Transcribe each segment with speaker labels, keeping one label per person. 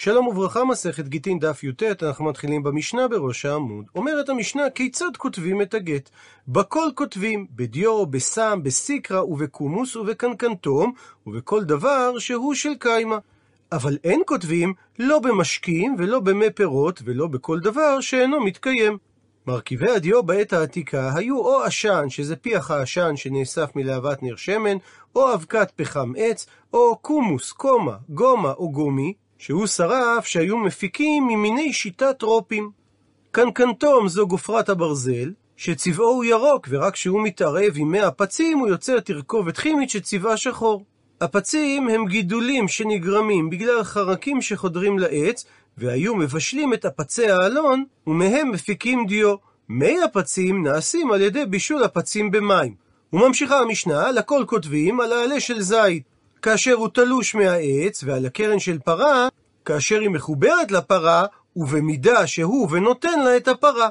Speaker 1: שלום וברכה, מסכת גיטין דף י"ט, אנחנו מתחילים במשנה בראש העמוד. אומרת המשנה, כיצד כותבים את הגט? בכל כותבים, בדיו, בסם, בסיקרא ובקומוס ובקנקנטום, ובכל דבר שהוא של קיימא. אבל אין כותבים לא במשקים ולא במי פירות ולא בכל דבר שאינו מתקיים. מרכיבי הדיו בעת העתיקה היו או עשן, שזה פיח העשן שנאסף מלהבת נר שמן, או אבקת פחם עץ, או קומוס, קומה, גומה או גומי, שהוא שרף שהיו מפיקים ממיני שיטת טרופים. קנקנטום זו גופרת הברזל, שצבעו הוא ירוק, ורק כשהוא מתערב עם מי הפצים הוא יוצר תרכובת כימית שצבעה שחור. הפצים הם גידולים שנגרמים בגלל חרקים שחודרים לעץ, והיו מבשלים את הפצי האלון, ומהם מפיקים דיו. מי הפצים נעשים על ידי בישול הפצים במים. וממשיכה המשנה, לכל כותבים על העלה של זית. כאשר הוא תלוש מהעץ, ועל הקרן של פרה, כאשר היא מחוברת לפרה, ובמידה שהוא ונותן לה את הפרה.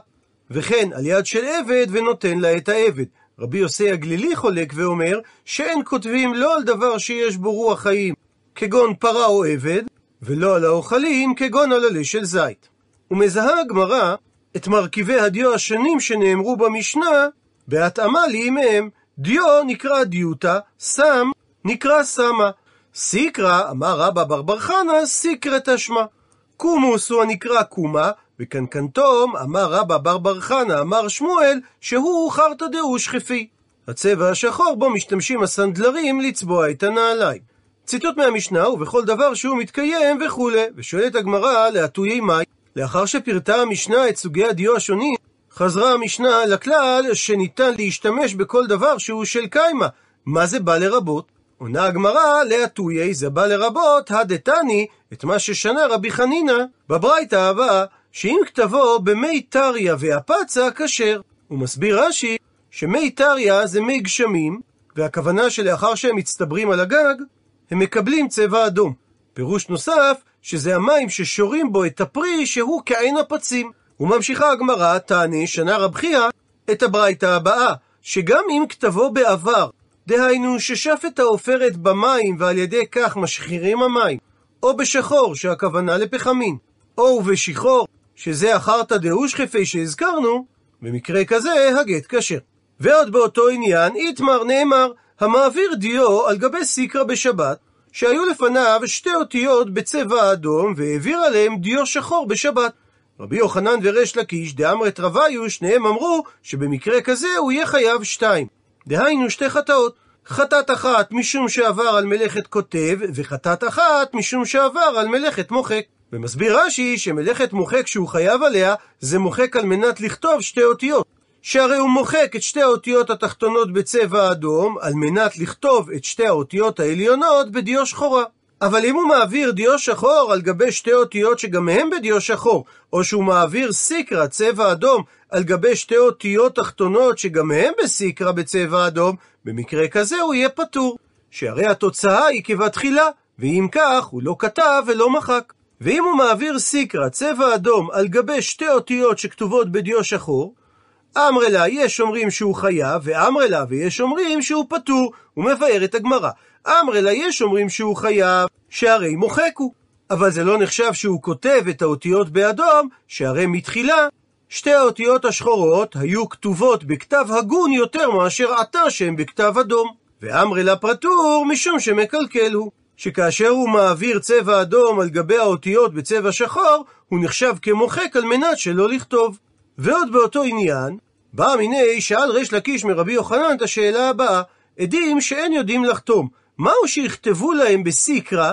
Speaker 1: וכן על יד של עבד ונותן לה את העבד. רבי יוסי הגלילי חולק ואומר שאין כותבים לא על דבר שיש בו רוח חיים, כגון פרה או עבד, ולא על האוכלים כגון על עלה של זית. ומזהה הגמרא את מרכיבי הדיו השונים שנאמרו במשנה בהתאמה לימיהם. דיו נקרא דיוטה, סם נקרא סמה. סיקרא, אמר רבא בר בר חנא, סיקרא תשמע. קומוס הוא הנקרא קומה, וקנקנטום, אמר רבא בר בר חנא, אמר שמואל, שהוא חרטא דאוש חפי. הצבע השחור בו משתמשים הסנדלרים לצבוע את הנעליים. ציטוט מהמשנה, ובכל דבר שהוא מתקיים וכולי, ושואלת הגמרא להטויי מאי. לאחר שפירטה המשנה את סוגי הדיו השונים, חזרה המשנה לכלל שניתן להשתמש בכל דבר שהוא של קיימא. מה זה בא לרבות? עונה הגמרא, להטויי זה בא לרבות הדתני, את מה ששנה רבי חנינא, בברייתא הבאה, שאם כתבו במי טריה והפצה כשר. הוא מסביר רש"י שמי טריה זה מי גשמים, והכוונה שלאחר שהם מצטברים על הגג, הם מקבלים צבע אדום. פירוש נוסף, שזה המים ששורים בו את הפרי שהוא כעין הפצים. וממשיכה הגמרא, תעני שנה רב חייא, את הברייתא הבאה, שגם אם כתבו בעבר, דהיינו ששף את העופרת במים ועל ידי כך משחירים המים, או בשחור, שהכוונה לפחמין, או בשחור, שזה החרטא דאושכפי שהזכרנו, במקרה כזה הגט כשר. ועוד באותו עניין, איתמר נאמר, המעביר דיו על גבי סיקרא בשבת, שהיו לפניו שתי אותיות בצבע אדום, והעביר עליהם דיו שחור בשבת. רבי יוחנן וריש לקיש דאמרת רביו, שניהם אמרו שבמקרה כזה הוא יהיה חייב שתיים. דהיינו שתי חטאות. חטאת אחת משום שעבר על מלאכת כותב, וחטאת אחת משום שעבר על מלאכת מוחק. ומסביר רש"י שמלאכת מוחק שהוא חייב עליה, זה מוחק על מנת לכתוב שתי אותיות. שהרי הוא מוחק את שתי האותיות התחתונות בצבע אדום, על מנת לכתוב את שתי האותיות העליונות בדיו שחורה. אבל אם הוא מעביר דיו שחור על גבי שתי אותיות שגם הם בדיו שחור, או שהוא מעביר סיקרא צבע אדום על גבי שתי אותיות תחתונות שגם הם בסיקרא בצבע אדום, במקרה כזה הוא יהיה פטור. שהרי התוצאה היא כבתחילה, ואם כך הוא לא כתב ולא מחק. ואם הוא מעביר סיקרא צבע אדום על גבי שתי אותיות שכתובות בדיו שחור, אמרלה יש אומרים שהוא חייב, ואמרלה ויש אומרים שהוא פטור, הוא מבאר את הגמרא. אמרלה יש אומרים שהוא חייב, שהרי מוחק הוא. אבל זה לא נחשב שהוא כותב את האותיות באדום, שהרי מתחילה שתי האותיות השחורות היו כתובות בכתב הגון יותר מאשר עתה שהן בכתב אדום. ואמרלה פטור משום שמקלקל הוא. שכאשר הוא מעביר צבע אדום על גבי האותיות בצבע שחור, הוא נחשב כמוחק על מנת שלא לכתוב. ועוד באותו עניין, בא מיני שאל ריש לקיש מרבי יוחנן את השאלה הבאה, עדים שאין יודעים לחתום, מהו שיכתבו להם בסיקרא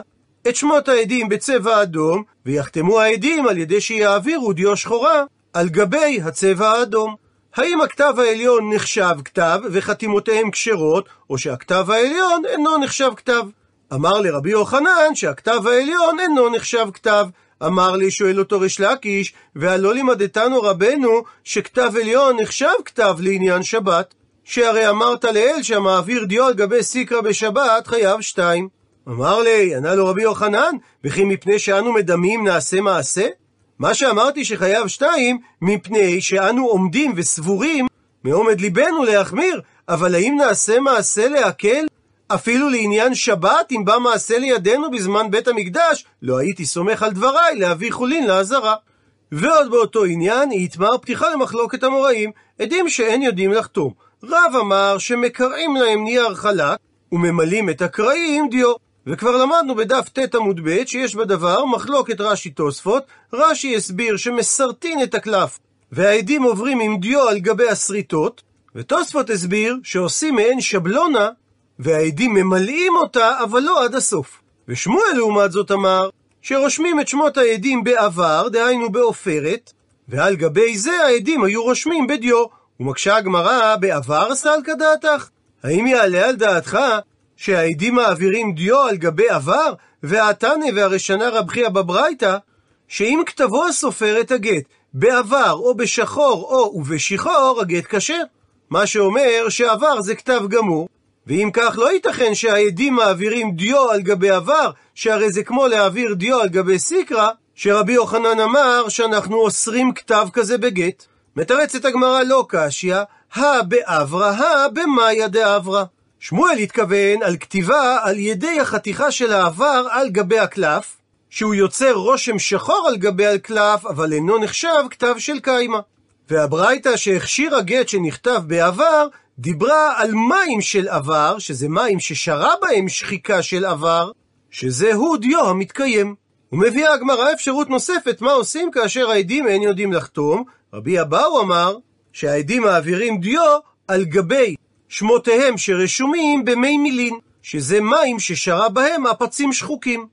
Speaker 1: את שמות העדים בצבע אדום, ויחתמו העדים על ידי שיעבירו דיו שחורה על גבי הצבע האדום? האם הכתב העליון נחשב כתב וחתימותיהם כשרות, או שהכתב העליון אינו נחשב כתב? אמר לרבי יוחנן שהכתב העליון אינו נחשב כתב. אמר לי, שואל אותו ריש לקיש, והלא לימדתנו רבנו שכתב עליון נחשב כתב לעניין שבת? שהרי אמרת לאל שהמעביר דיו על גבי סיקרא בשבת חייב שתיים. אמר לי, ענה לו רבי יוחנן, וכי מפני שאנו מדמים נעשה מעשה? מה שאמרתי שחייב שתיים, מפני שאנו עומדים וסבורים מעומד ליבנו להחמיר, אבל האם נעשה מעשה להקל? אפילו לעניין שבת, אם בא מעשה לידינו בזמן בית המקדש, לא הייתי סומך על דבריי להביא חולין לעזרה. ועוד באותו עניין, היא התמר פתיחה למחלוקת המוראים, עדים שאין יודעים לחתום. רב אמר שמקרעים להם נייר חלק, וממלאים את הקרעים דיו. וכבר למדנו בדף ט עמוד ב' שיש בדבר מחלוקת רש"י תוספות, רש"י הסביר שמסרטין את הקלף, והעדים עוברים עם דיו על גבי השריטות, ותוספות הסביר שעושים מעין שבלונה, והעדים ממלאים אותה, אבל לא עד הסוף. ושמואל לעומת זאת אמר, שרושמים את שמות העדים בעבר, דהיינו בעופרת, ועל גבי זה העדים היו רושמים בדיו. ומקשה הגמרא, בעבר סלקא דעתך? האם יעלה על דעתך שהעדים מעבירים דיו על גבי עבר, והתנא והרשנה רב חייא בברייתא, שאם כתבו הסופר את הגט בעבר או בשחור או ובשחור, הגט כשר. מה שאומר שעבר זה כתב גמור, ואם כך לא ייתכן שהעדים מעבירים דיו על גבי עבר, שהרי זה כמו להעביר דיו על גבי סיקרא, שרבי יוחנן אמר שאנחנו אוסרים כתב כזה בגט. מתרצת הגמרא לא קשיא, הא בעברה, הא במאיה דעברה. שמואל התכוון על כתיבה על ידי החתיכה של העבר על גבי הקלף, שהוא יוצר רושם שחור על גבי הקלף, אבל אינו נחשב כתב של קיימא. והברייתא שהכשירה גט שנכתב בעבר, דיברה על מים של עבר, שזה מים ששרה בהם שחיקה של עבר, שזהו דיו המתקיים. ומביאה הגמרא אפשרות נוספת מה עושים כאשר העדים אין יודעים לחתום. רבי אבאו אמר שהעדים מעבירים דיו על גבי שמותיהם שרשומים במי מילין, שזה מים ששרה בהם אפצים שחוקים.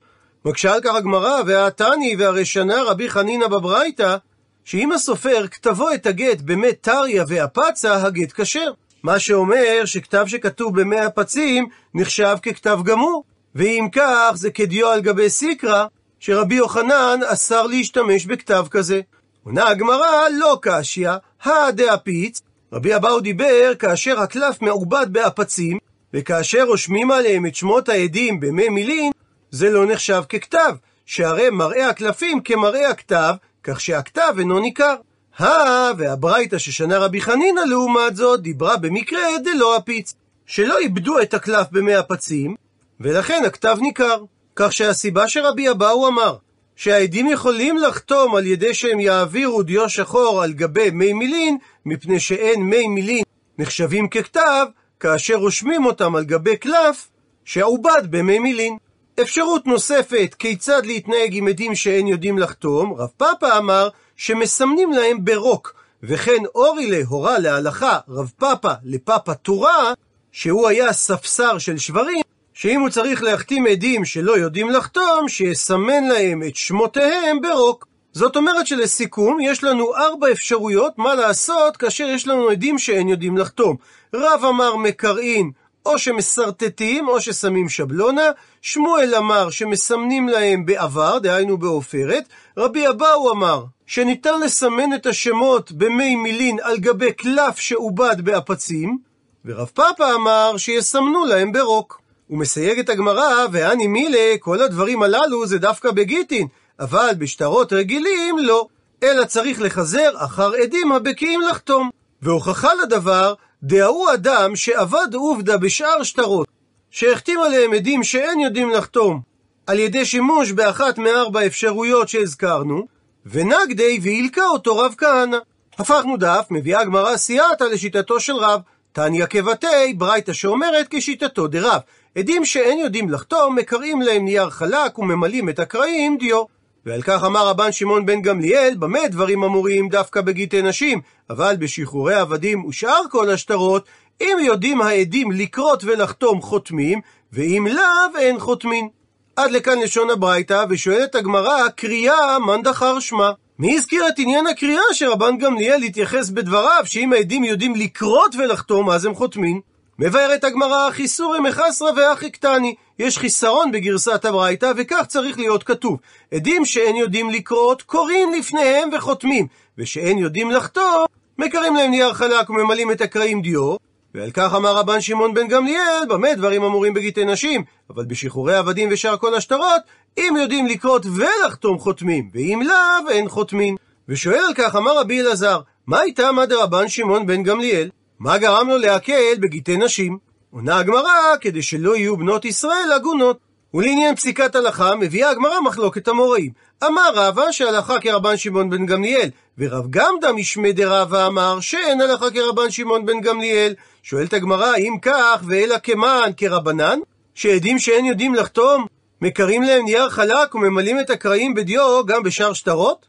Speaker 1: מקשה על כך הגמרא, והתני והרשנה רבי חנינא בברייתא, שאם הסופר כתבו את הגט במי טריא ואפצה, הגט כשר. מה שאומר שכתב שכתוב במי הפצים נחשב ככתב גמור. ואם כך, זה כדיו על גבי סיקרא, שרבי יוחנן אסר להשתמש בכתב כזה. עונה הגמרא, לא קשיא, הא דאפיץ, רבי אבאו דיבר כאשר הקלף מעובד באפצים, וכאשר רושמים עליהם את שמות העדים במי מילין, זה לא נחשב ככתב, שהרי מראה הקלפים כמראה הכתב, כך שהכתב אינו ניכר. הא, והברייתא ששנה רבי חנינא לעומת זאת, דיברה במקרה דלא אפיץ, שלא איבדו את הקלף במי הפצים, ולכן הכתב ניכר. כך שהסיבה שרבי אבאו אמר, שהעדים יכולים לחתום על ידי שהם יעבירו דיו שחור על גבי מי מילין, מפני שאין מי מילין נחשבים ככתב, כאשר רושמים אותם על גבי קלף שעובד במי מילין. אפשרות נוספת, כיצד להתנהג עם עדים שאין יודעים לחתום, רב פאפה אמר שמסמנים להם ברוק, וכן אורילה הורה להלכה רב פאפה לפאפה טורה, שהוא היה ספסר של שברים, שאם הוא צריך להחתים עדים שלא יודעים לחתום, שיסמן להם את שמותיהם ברוק. זאת אומרת שלסיכום, יש לנו ארבע אפשרויות מה לעשות כאשר יש לנו עדים שאין יודעים לחתום. רב אמר מקרעין, או שמסרטטים, או ששמים שבלונה. שמואל אמר שמסמנים להם בעבר, דהיינו בעופרת. רבי אבאו אמר שניתן לסמן את השמות במי מילין על גבי קלף שעובד באפצים. ורב פאפה אמר שיסמנו להם ברוק. ומסייגת הגמרא, ואני מילה, כל הדברים הללו זה דווקא בגיטין, אבל בשטרות רגילים לא, אלא צריך לחזר אחר עדים הבקיאים לחתום. והוכחה לדבר, דההוא אדם שעבד עובדה בשאר שטרות, שהחתים עליהם עדים שאין יודעים לחתום, על ידי שימוש באחת מארבע אפשרויות שהזכרנו, ונגדי והילקה אותו רב כהנא. הפכנו דף, מביאה הגמרא סייעתא לשיטתו של רב, תניא כבתי, ברייתא שאומרת כשיטתו דרב. עדים שאין יודעים לחתום, מקרעים להם נייר חלק וממלאים את הקרעים דיו. ועל כך אמר רבן שמעון בן גמליאל, במה דברים אמורים דווקא בגיטי נשים, אבל בשחרורי עבדים ושאר כל השטרות, אם יודעים העדים לקרות ולחתום חותמים, ואם לאו אין חותמים. עד לכאן לשון הברייתא, ושואלת הגמרא, קריאה מאן דחר שמה. מי הזכיר את עניין הקריאה שרבן גמליאל התייחס בדבריו, שאם העדים יודעים לקרות ולחתום, אז הם חותמים? מבארת הגמרא, חיסורי מחסרא ואחי קטני. יש חיסרון בגרסת הברייתא, וכך צריך להיות כתוב. עדים שאין יודעים לקרות, קוראים לפניהם וחותמים, ושאין יודעים לחתום, מקרים להם נייר חלק וממלאים את הקרעים דיו. ועל כך אמר רבן שמעון בן גמליאל, במה דברים אמורים בגיטי נשים, אבל בשחרורי עבדים ושאר כל השטרות, אם יודעים לקרות ולחתום חותמים, ואם לאו אין חותמים. ושואל על כך אמר רבי אלעזר, מה הייתה מה דרבן שמעון בן גמליאל? מה גרם לו להקל בגיטי נשים? עונה הגמרא, כדי שלא יהיו בנות ישראל עגונות. ולעניין פסיקת הלכה, מביאה הגמרא מחלוקת המוראים. אמר רבא שהלכה כרבן שמעון בן גמליאל, ורב גמדא משמי דרבא אמר שאין הלכה כרבן שמעון בן גמליאל. שואלת הגמרא, אם כך, ואלא כמען כרבנן? שעדים שאין יודעים לחתום, מקרים להם נייר חלק וממלאים את הקרעים בדיו גם בשאר שטרות?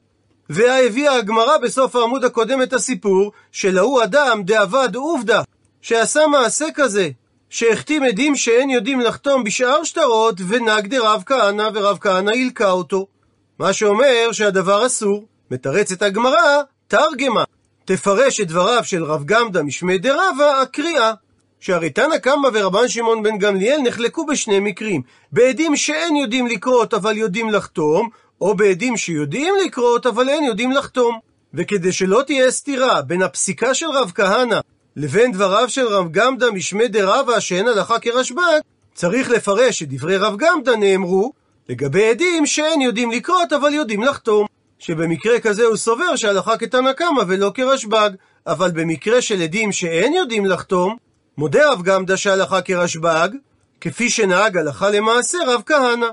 Speaker 1: והביאה הגמרא בסוף העמוד הקודם את הסיפור של ההוא אדם דאבד עובדא, שעשה מעשה כזה, שהחתים עדים שאין יודעים לחתום בשאר שטרות, ונהג דרב כהנא, ורב כהנא הילקה אותו. מה שאומר שהדבר אסור. מתרצת הגמרא, תרגמה. תפרש את דבריו של רב גמדא משמי דרבה, הקריאה. שהרי תנא קמא ורבן שמעון בן גמליאל נחלקו בשני מקרים, בעדים שאין יודעים לקרות אבל יודעים לחתום, או בעדים שיודעים לקרות אבל אין יודעים לחתום. וכדי שלא תהיה סתירה בין הפסיקה של רב כהנא לבין דבריו של רב גמדא משמי דרבה שאין הלכה כרשב"ג, צריך לפרש שדברי רב גמדא נאמרו לגבי עדים שאין יודעים לקרות אבל יודעים לחתום. שבמקרה כזה הוא סובר שהלכה כתנא קמא ולא כרשב"ג, אבל במקרה של עדים שאין יודעים לחתום, מודה רב גמדא שהלכה כרשב"ג, כפי שנהג הלכה למעשה רב כהנא.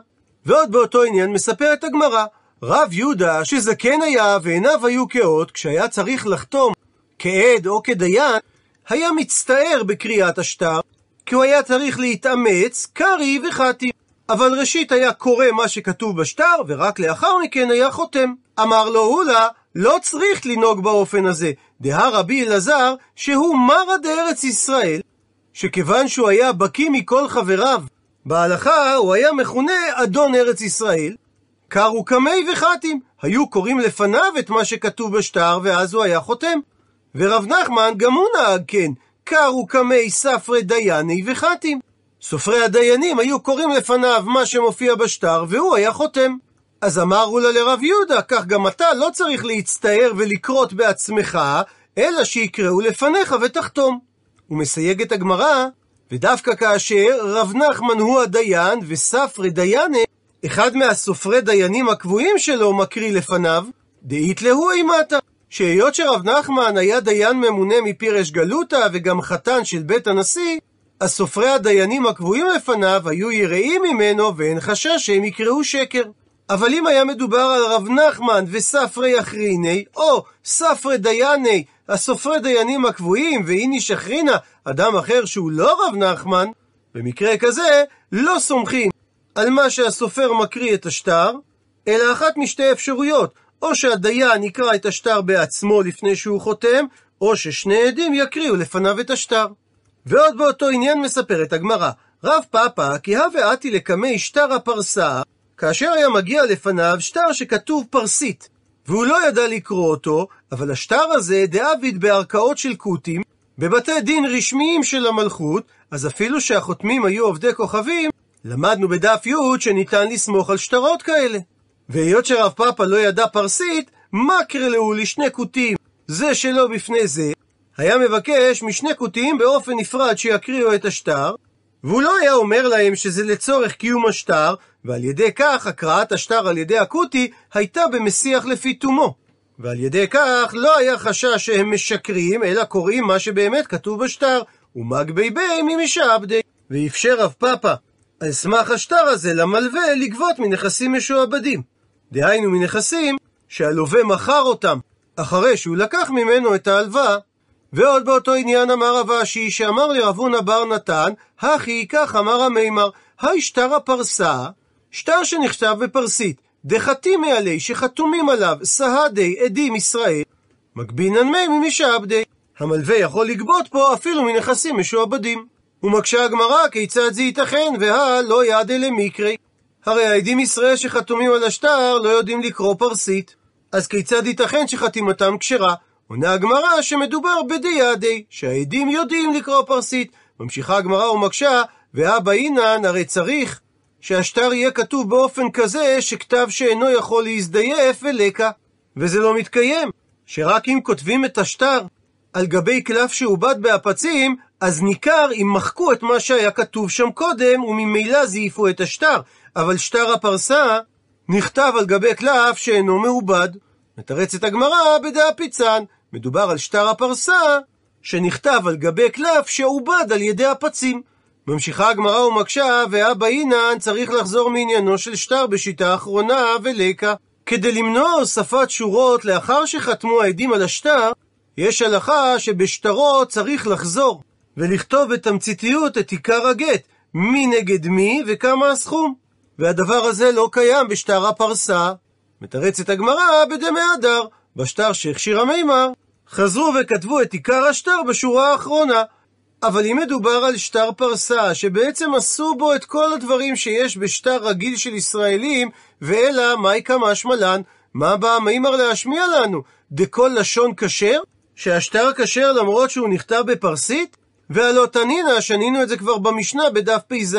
Speaker 1: ועוד באותו עניין מספרת הגמרא, רב יהודה שזקן היה ועיניו היו כאות, כשהיה צריך לחתום כעד או כדיין, היה מצטער בקריאת השטר, כי הוא היה צריך להתאמץ, קרי וחתי. אבל ראשית היה קורא מה שכתוב בשטר, ורק לאחר מכן היה חותם. אמר לו הולה, לא צריך לנהוג באופן הזה. דהה רבי אלעזר, שהוא מרא דארץ ישראל, שכיוון שהוא היה בקיא מכל חבריו בהלכה, הוא היה מכונה אדון ארץ ישראל. קרו קמי וחתים, היו קוראים לפניו את מה שכתוב בשטר, ואז הוא היה חותם. ורב נחמן גם הוא נהג כן, קרו קמי ספרי דייני וחתים. סופרי הדיינים היו קוראים לפניו מה שמופיע בשטר, והוא היה חותם. אז אמרו לה לרב יהודה, כך גם אתה לא צריך להצטער ולקרות בעצמך, אלא שיקראו לפניך ותחתום. ומסייג את הגמרא, ודווקא כאשר רב נחמן הוא הדיין וספרי דייני, אחד מהסופרי דיינים הקבועים שלו מקריא לפניו, דאית להו אימתה. שהיות שרב נחמן היה דיין ממונה מפירש גלותא וגם חתן של בית הנשיא, אז סופרי הדיינים הקבועים לפניו היו יראים ממנו ואין חשש שהם יקראו שקר. אבל אם היה מדובר על רב נחמן וספרי אחריני, או ספרי דייני, הסופרי דיינים הקבועים, ואיני שחרינה, אדם אחר שהוא לא רב נחמן, במקרה כזה לא סומכים על מה שהסופר מקריא את השטר, אלא אחת משתי אפשרויות, או שהדיין יקרא את השטר בעצמו לפני שהוא חותם, או ששני עדים יקריאו לפניו את השטר. ועוד באותו עניין מספרת הגמרא, רב פאפא כי הווה עתי לקמי שטר הפרסה, כאשר היה מגיע לפניו שטר שכתוב פרסית, והוא לא ידע לקרוא אותו, אבל השטר הזה דאביד בערכאות של קוטים, בבתי דין רשמיים של המלכות, אז אפילו שהחותמים היו עובדי כוכבים, למדנו בדף י' שניתן לסמוך על שטרות כאלה. והיות שרב פאפא לא ידע פרסית, מה קרלו לשני קוטים, זה שלא בפני זה, היה מבקש משני קוטים באופן נפרד שיקריאו את השטר, והוא לא היה אומר להם שזה לצורך קיום השטר, ועל ידי כך הקראת השטר על ידי הקוטי הייתה במסיח לפי תומו. ועל ידי כך לא היה חשש שהם משקרים, אלא קוראים מה שבאמת כתוב בשטר, ומגבי בי ממשעבדי. ואפשר רב פאפא על סמך השטר הזה למלווה לגבות מנכסים משועבדים. דהיינו מנכסים שהלווה מכר אותם אחרי שהוא לקח ממנו את ההלוואה. ועוד באותו עניין אמר רב אשי, שאמר לרב הונא בר נתן, הכי כך אמר המימר, היי שטר הפרסה, שטר שנכתב בפרסית, דחתימי עלי שחתומים עליו סהדי עדים ישראל, מגבינן מי ממשעבדי. המלווה יכול לגבות פה אפילו מנכסים משועבדים. ומקשה הגמרא כיצד זה ייתכן, והא לא יעדה למקרי. הרי העדים ישראל שחתומים על השטר לא יודעים לקרוא פרסית. אז כיצד ייתכן שחתימתם כשרה? עונה הגמרא שמדובר בדיאדי, שהעדים יודעים לקרוא פרסית. ממשיכה הגמרא ומקשה, ואבא אינן הרי צריך שהשטר יהיה כתוב באופן כזה שכתב שאינו יכול להזדייף ולקה. וזה לא מתקיים, שרק אם כותבים את השטר על גבי קלף שעובד באפצים, אז ניכר אם מחקו את מה שהיה כתוב שם קודם, וממילא זייפו את השטר. אבל שטר הפרסה נכתב על גבי קלף שאינו מעובד. מתרצת הגמרא בדעה פיצן, מדובר על שטר הפרסה שנכתב על גבי קלף שעובד על ידי הפצים. ממשיכה הגמרא ומקשה, ואבא אינן צריך לחזור מעניינו של שטר בשיטה אחרונה ולקה. כדי למנוע הוספת שורות לאחר שחתמו העדים על השטר, יש הלכה שבשטרות צריך לחזור ולכתוב בתמציתיות את עיקר הגט, מי נגד מי וכמה הסכום. והדבר הזה לא קיים בשטר הפרסה. מתרצת הגמרא בדמי הדר, בשטר שהכשיר המימר, חזרו וכתבו את עיקר השטר בשורה האחרונה. אבל אם מדובר על שטר פרסה, שבעצם עשו בו את כל הדברים שיש בשטר רגיל של ישראלים, ואלא מאי קמא שמלן, מה בא המימר להשמיע לנו? דכל לשון כשר? שהשטר כשר למרות שהוא נכתב בפרסית? והלא תנינא, שנינו את זה כבר במשנה בדף פ"ז,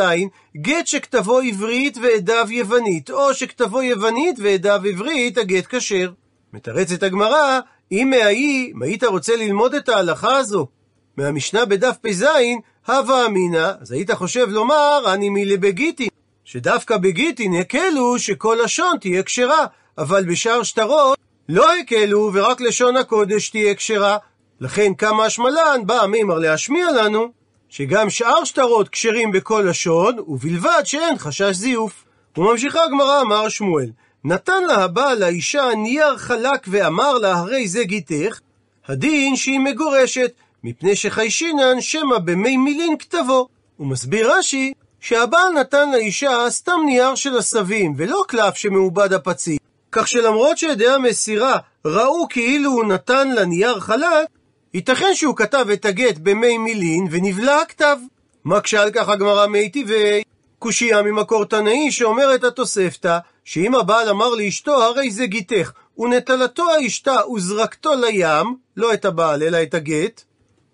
Speaker 1: גט שכתבו עברית ועדיו יוונית, או שכתבו יוונית ועדיו עברית, הגט כשר. מתרצת הגמרא, אם מהאי, אם היית רוצה ללמוד את ההלכה הזו מהמשנה בדף פ"ז, הווה אמינא, אז היית חושב לומר, אני מלבגיטין, שדווקא בגיטין הקלו שכל לשון תהיה כשרה, אבל בשאר שטרות לא הקלו ורק לשון הקודש תהיה כשרה. לכן כמה השמלן בא המימר להשמיע לנו שגם שאר שטרות כשרים בכל לשון, ובלבד שאין חשש זיוף. וממשיכה הגמרא אמר שמואל, נתן לה הבעל לאישה נייר חלק ואמר לה הרי זה גיתך, הדין שהיא מגורשת, מפני שחיישינן שמא במי מילין כתבו. הוא מסביר רש"י שהבעל נתן לאישה סתם נייר של עשבים, ולא קלף שמעובד הפציל. כך שלמרות שעדי המסירה ראו כאילו הוא נתן לה נייר חלק, ייתכן שהוא כתב את הגט במי מילין ונבלע הכתב. מקשה על כך הגמרא מיטיבי, קושייה ממקור תנאי שאומרת התוספתא, שאם הבעל אמר לאשתו הרי זה גיתך, ונטלתו האשתה וזרקתו לים, לא את הבעל אלא את הגט,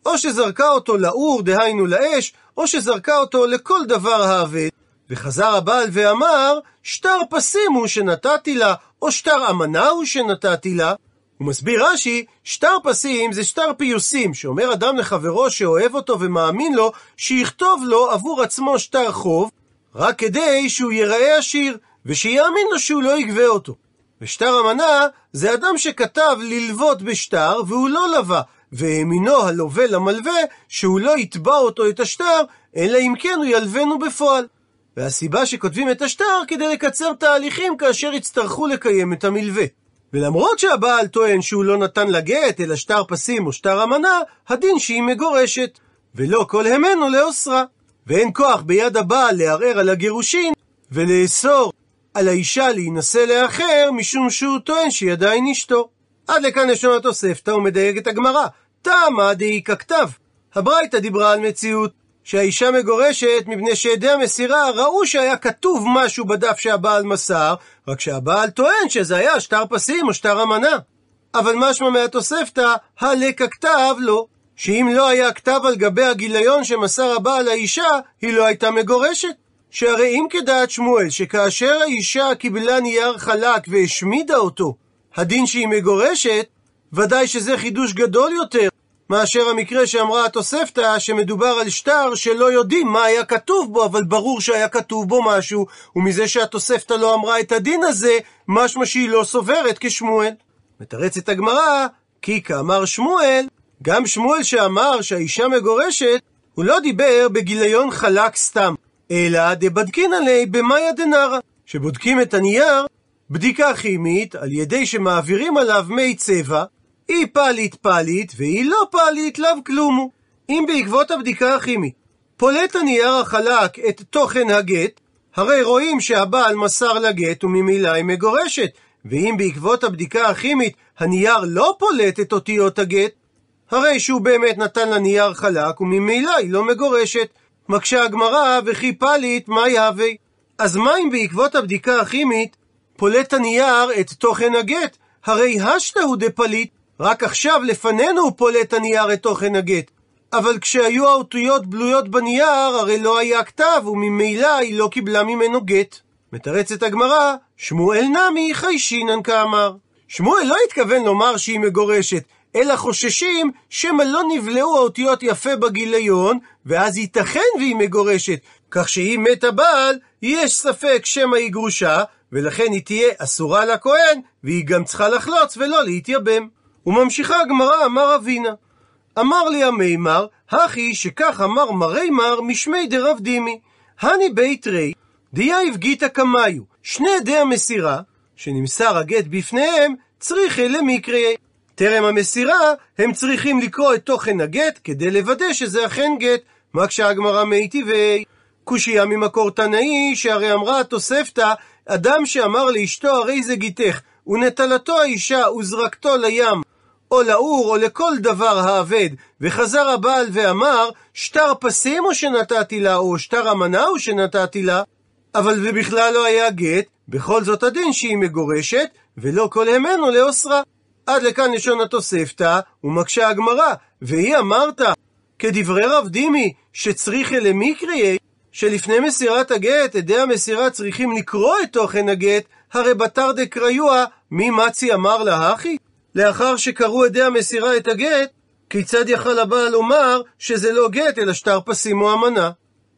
Speaker 1: או שזרקה אותו לאור, דהיינו לאש, או שזרקה אותו לכל דבר האבד. וחזר הבעל ואמר, שטר פסים הוא שנתתי לה, או שטר אמנה הוא שנתתי לה. הוא מסביר רש"י, שטר פסים זה שטר פיוסים, שאומר אדם לחברו שאוהב אותו ומאמין לו, שיכתוב לו עבור עצמו שטר חוב, רק כדי שהוא ייראה עשיר, ושיאמין לו שהוא לא יגבה אותו. ושטר אמנה זה אדם שכתב ללוות בשטר והוא לא לווה, והאמינו הלווה למלווה שהוא לא יתבע אותו את השטר, אלא אם כן הוא ילוונו בפועל. והסיבה שכותבים את השטר כדי לקצר תהליכים כאשר יצטרכו לקיים את המלווה. ולמרות שהבעל טוען שהוא לא נתן לה גט, אלא שטר פסים או שטר אמנה, הדין שהיא מגורשת. ולא כל המנו לאוסרה. ואין כוח ביד הבעל לערער על הגירושין, ולאסור על האישה להינשא לאחר, משום שהוא טוען שהיא עדיין אשתו. עד לכאן לשון התוספתא ומדייק את הגמרא. תמה דאיכא כתב. הברייתא דיברה על מציאות שהאישה מגורשת מפני שעדי המסירה ראו שהיה כתוב משהו בדף שהבעל מסר, רק שהבעל טוען שזה היה שטר פסים או שטר אמנה. אבל משמע מהתוספתא, הלקה כתב לא, שאם לא היה כתב על גבי הגיליון שמסר הבעל לאישה, היא לא הייתה מגורשת. שהרי אם כדעת שמואל, שכאשר האישה קיבלה נייר חלק והשמידה אותו, הדין שהיא מגורשת, ודאי שזה חידוש גדול יותר מאשר המקרה שאמרה התוספתא, שמדובר על שטר שלא יודעים מה היה כתוב בו, אבל ברור שהיה כתוב בו משהו, ומזה שהתוספתא לא אמרה את הדין הזה, משמע שהיא לא סוברת כשמואל. מתרצת הגמרא, כי כאמר שמואל, גם שמואל שאמר שהאישה מגורשת, הוא לא דיבר בגיליון חלק סתם, אלא דבדקין עלי במאיה דנרא, שבודקים את הנייר בדיקה כימית על ידי שמעבירים עליו מי צבע, אי פליט פליט ואי לא פליט לאו כלום הוא. אם בעקבות הבדיקה הכימית פולט הנייר החלק את תוכן הגט, הרי רואים שהבעל מסר לגט וממילא היא מגורשת, ואם בעקבות הבדיקה הכימית הנייר לא פולט את אותיות הגט, הרי שהוא באמת נתן לה נייר חלק וממילא היא לא מגורשת. מקשה הגמרא וכי פליט מאי הוי? אז מה אם בעקבות הבדיקה הכימית פולט הנייר את תוכן הגט? הרי השתא הוא דפליט, רק עכשיו לפנינו הוא פולט הנייר את תוכן הגט. אבל כשהיו האותיות בלויות בנייר, הרי לא היה כתב, וממילא היא לא קיבלה ממנו גט. מתרצת הגמרא, שמואל נמי חיישינן כאמר. שמואל לא התכוון לומר שהיא מגורשת, אלא חוששים שמא לא נבלעו האותיות יפה בגיליון, ואז ייתכן והיא מגורשת, כך שאם מת הבעל, יש ספק שמא היא גרושה, ולכן היא תהיה אסורה לכהן, והיא גם צריכה לחלוץ ולא להתייבם. וממשיכה הגמרא, אמר רבינא, אמר לי אמימר, הכי שכך אמר מרימר משמיה דרב דימי. הני בי תרי, דיהיב גיטא קמייהו, שני עדי המסירה, שנמסר הגט בפניהם, צריכי למיקרי. טרם המסירה, הם צריכים לקרוא את תוכן הגט כדי לוודא שזה אכן גט. מקשה הגמרא מיטיבי. קושייה ממקור תנאי, שהרי אמרה התוספתא, אדם שאמר לאשתו הרי זה גיתך, ונטלתו האישה וזרקתו לים, או לאור, או לכל דבר האבד, וחזר הבעל ואמר, שטר פסים או שנתתי לה, או שטר אמנה או שנתתי לה, אבל זה בכלל לא היה גט, בכל זאת הדין שהיא מגורשת, ולא כל המנו לאוסרה. עד לכאן לשון התוספתא, ומקשה הגמרא, והיא אמרת, כדברי רב דימי, שצריכי למקריי, שלפני מסירת הגט, עדי המסירה צריכים לקרוא את תוכן הגט, הרי בתר דקריוה, מי מצי אמר לה הכי? לאחר שקראו עדי המסירה את הגט, כיצד יכל הבעל לומר שזה לא גט, אלא שטר פסים או אמנה?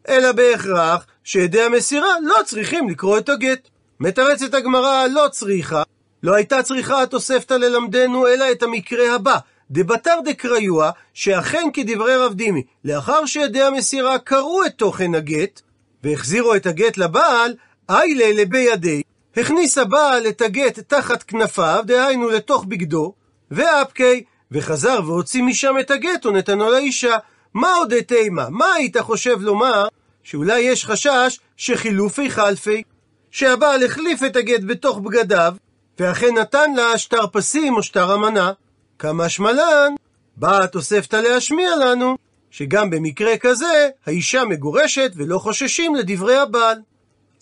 Speaker 1: אלא בהכרח שעדי המסירה לא צריכים לקרוא את הגט. מתרצת הגמרא לא צריכה, לא הייתה צריכה התוספתא ללמדנו אלא את המקרה הבא, דבתר דקריוה, שאכן כדברי רב דימי, לאחר שידי המסירה קראו את תוכן הגט, והחזירו את הגט לבעל, איילה לבידי. הכניס הבעל את הגט תחת כנפיו, דהיינו לתוך בגדו, ואפקי, וחזר והוציא משם את הגט ונתנו לאישה. מה עוד תימה? מה היית חושב לומר? שאולי יש חשש שחילופי חלפי, שהבעל החליף את הגט בתוך בגדיו, ואכן נתן לה שטר פסים או שטר אמנה. כמה שמלן, באה התוספתא להשמיע לנו, שגם במקרה כזה, האישה מגורשת ולא חוששים לדברי הבעל.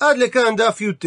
Speaker 1: עד לכאן דף י"ט.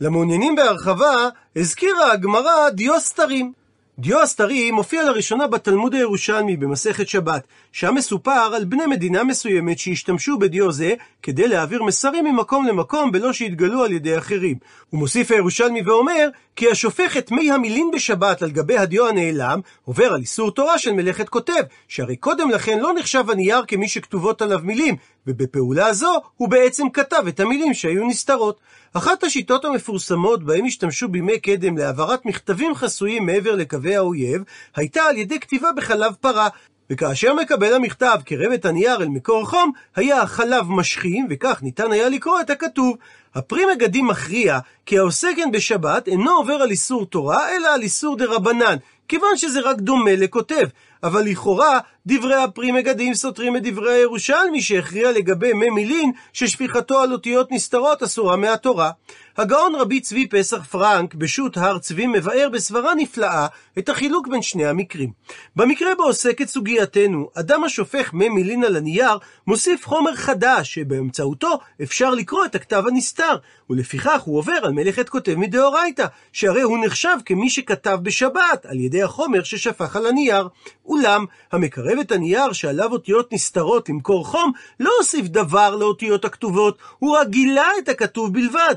Speaker 1: למעוניינים בהרחבה, הזכירה הגמרא דיוסטרים. דיו הסתרי מופיע לראשונה בתלמוד הירושלמי במסכת שבת, שם מסופר על בני מדינה מסוימת שהשתמשו בדיו זה כדי להעביר מסרים ממקום למקום בלא שהתגלו על ידי אחרים. הוא מוסיף הירושלמי ואומר כי השופך את מי המילין בשבת על גבי הדיו הנעלם עובר על איסור תורה של מלאכת כותב, שהרי קודם לכן לא נחשב הנייר כמי שכתובות עליו מילים, ובפעולה זו הוא בעצם כתב את המילים שהיו נסתרות. אחת השיטות המפורסמות בהם השתמשו בימי קדם להעברת מכתבים חסויים מעבר לקווי האויב, הייתה על ידי כתיבה בחלב פרה. וכאשר מקבל המכתב קרב את הנייר אל מקור חום, היה החלב משכים, וכך ניתן היה לקרוא את הכתוב. הפרי מגדים מכריע כי העוסק בשבת אינו עובר על איסור תורה, אלא על איסור דה רבנן, כיוון שזה רק דומה לכותב. אבל לכאורה, דברי הפרי מגדים סותרים את דברי הירושלמי שהכריע לגבי מי מילין ששפיכתו על אותיות נסתרות אסורה מהתורה. הגאון רבי צבי פסח פרנק בשו"ת הר צבי מבאר בסברה נפלאה את החילוק בין שני המקרים. במקרה בו עוסקת סוגייתנו, אדם השופך מי מילין על הנייר מוסיף חומר חדש שבאמצעותו אפשר לקרוא את הכתב הנסתר, ולפיכך הוא עובר על מלאכת כותב מדאורייתא, שהרי הוא נחשב כמי שכתב בשבת על ידי החומר ששפך על הנייר. אולם, המקרב את הנייר שעליו אותיות נסתרות למקור חום, לא הוסיף דבר לאותיות הכתובות, הוא רק גילה את הכתוב בלבד,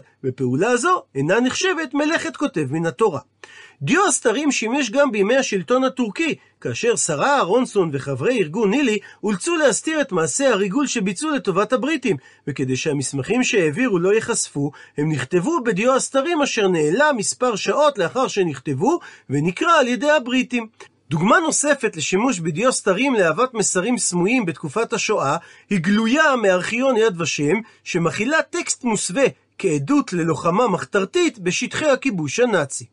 Speaker 1: ופעולה זו אינה נחשבת מלאכת כותב מן התורה. דיו הסתרים שימש גם בימי השלטון הטורקי, כאשר שרה אהרונסון וחברי ארגון נילי אולצו להסתיר את מעשי הריגול שביצעו לטובת הבריטים, וכדי שהמסמכים שהעבירו לא ייחשפו, הם נכתבו בדיו הסתרים אשר נעלם מספר שעות לאחר שנכתבו, ונקרא על ידי הבריטים. דוגמה נוספת לשימוש בדיו סתרים להבאת מסרים סמויים בתקופת השואה, היא גלויה מארכיון יד ושם, שמכילה טקסט מוסווה כעדות ללוחמה מחתרתית בשטחי הכיבוש הנאצי.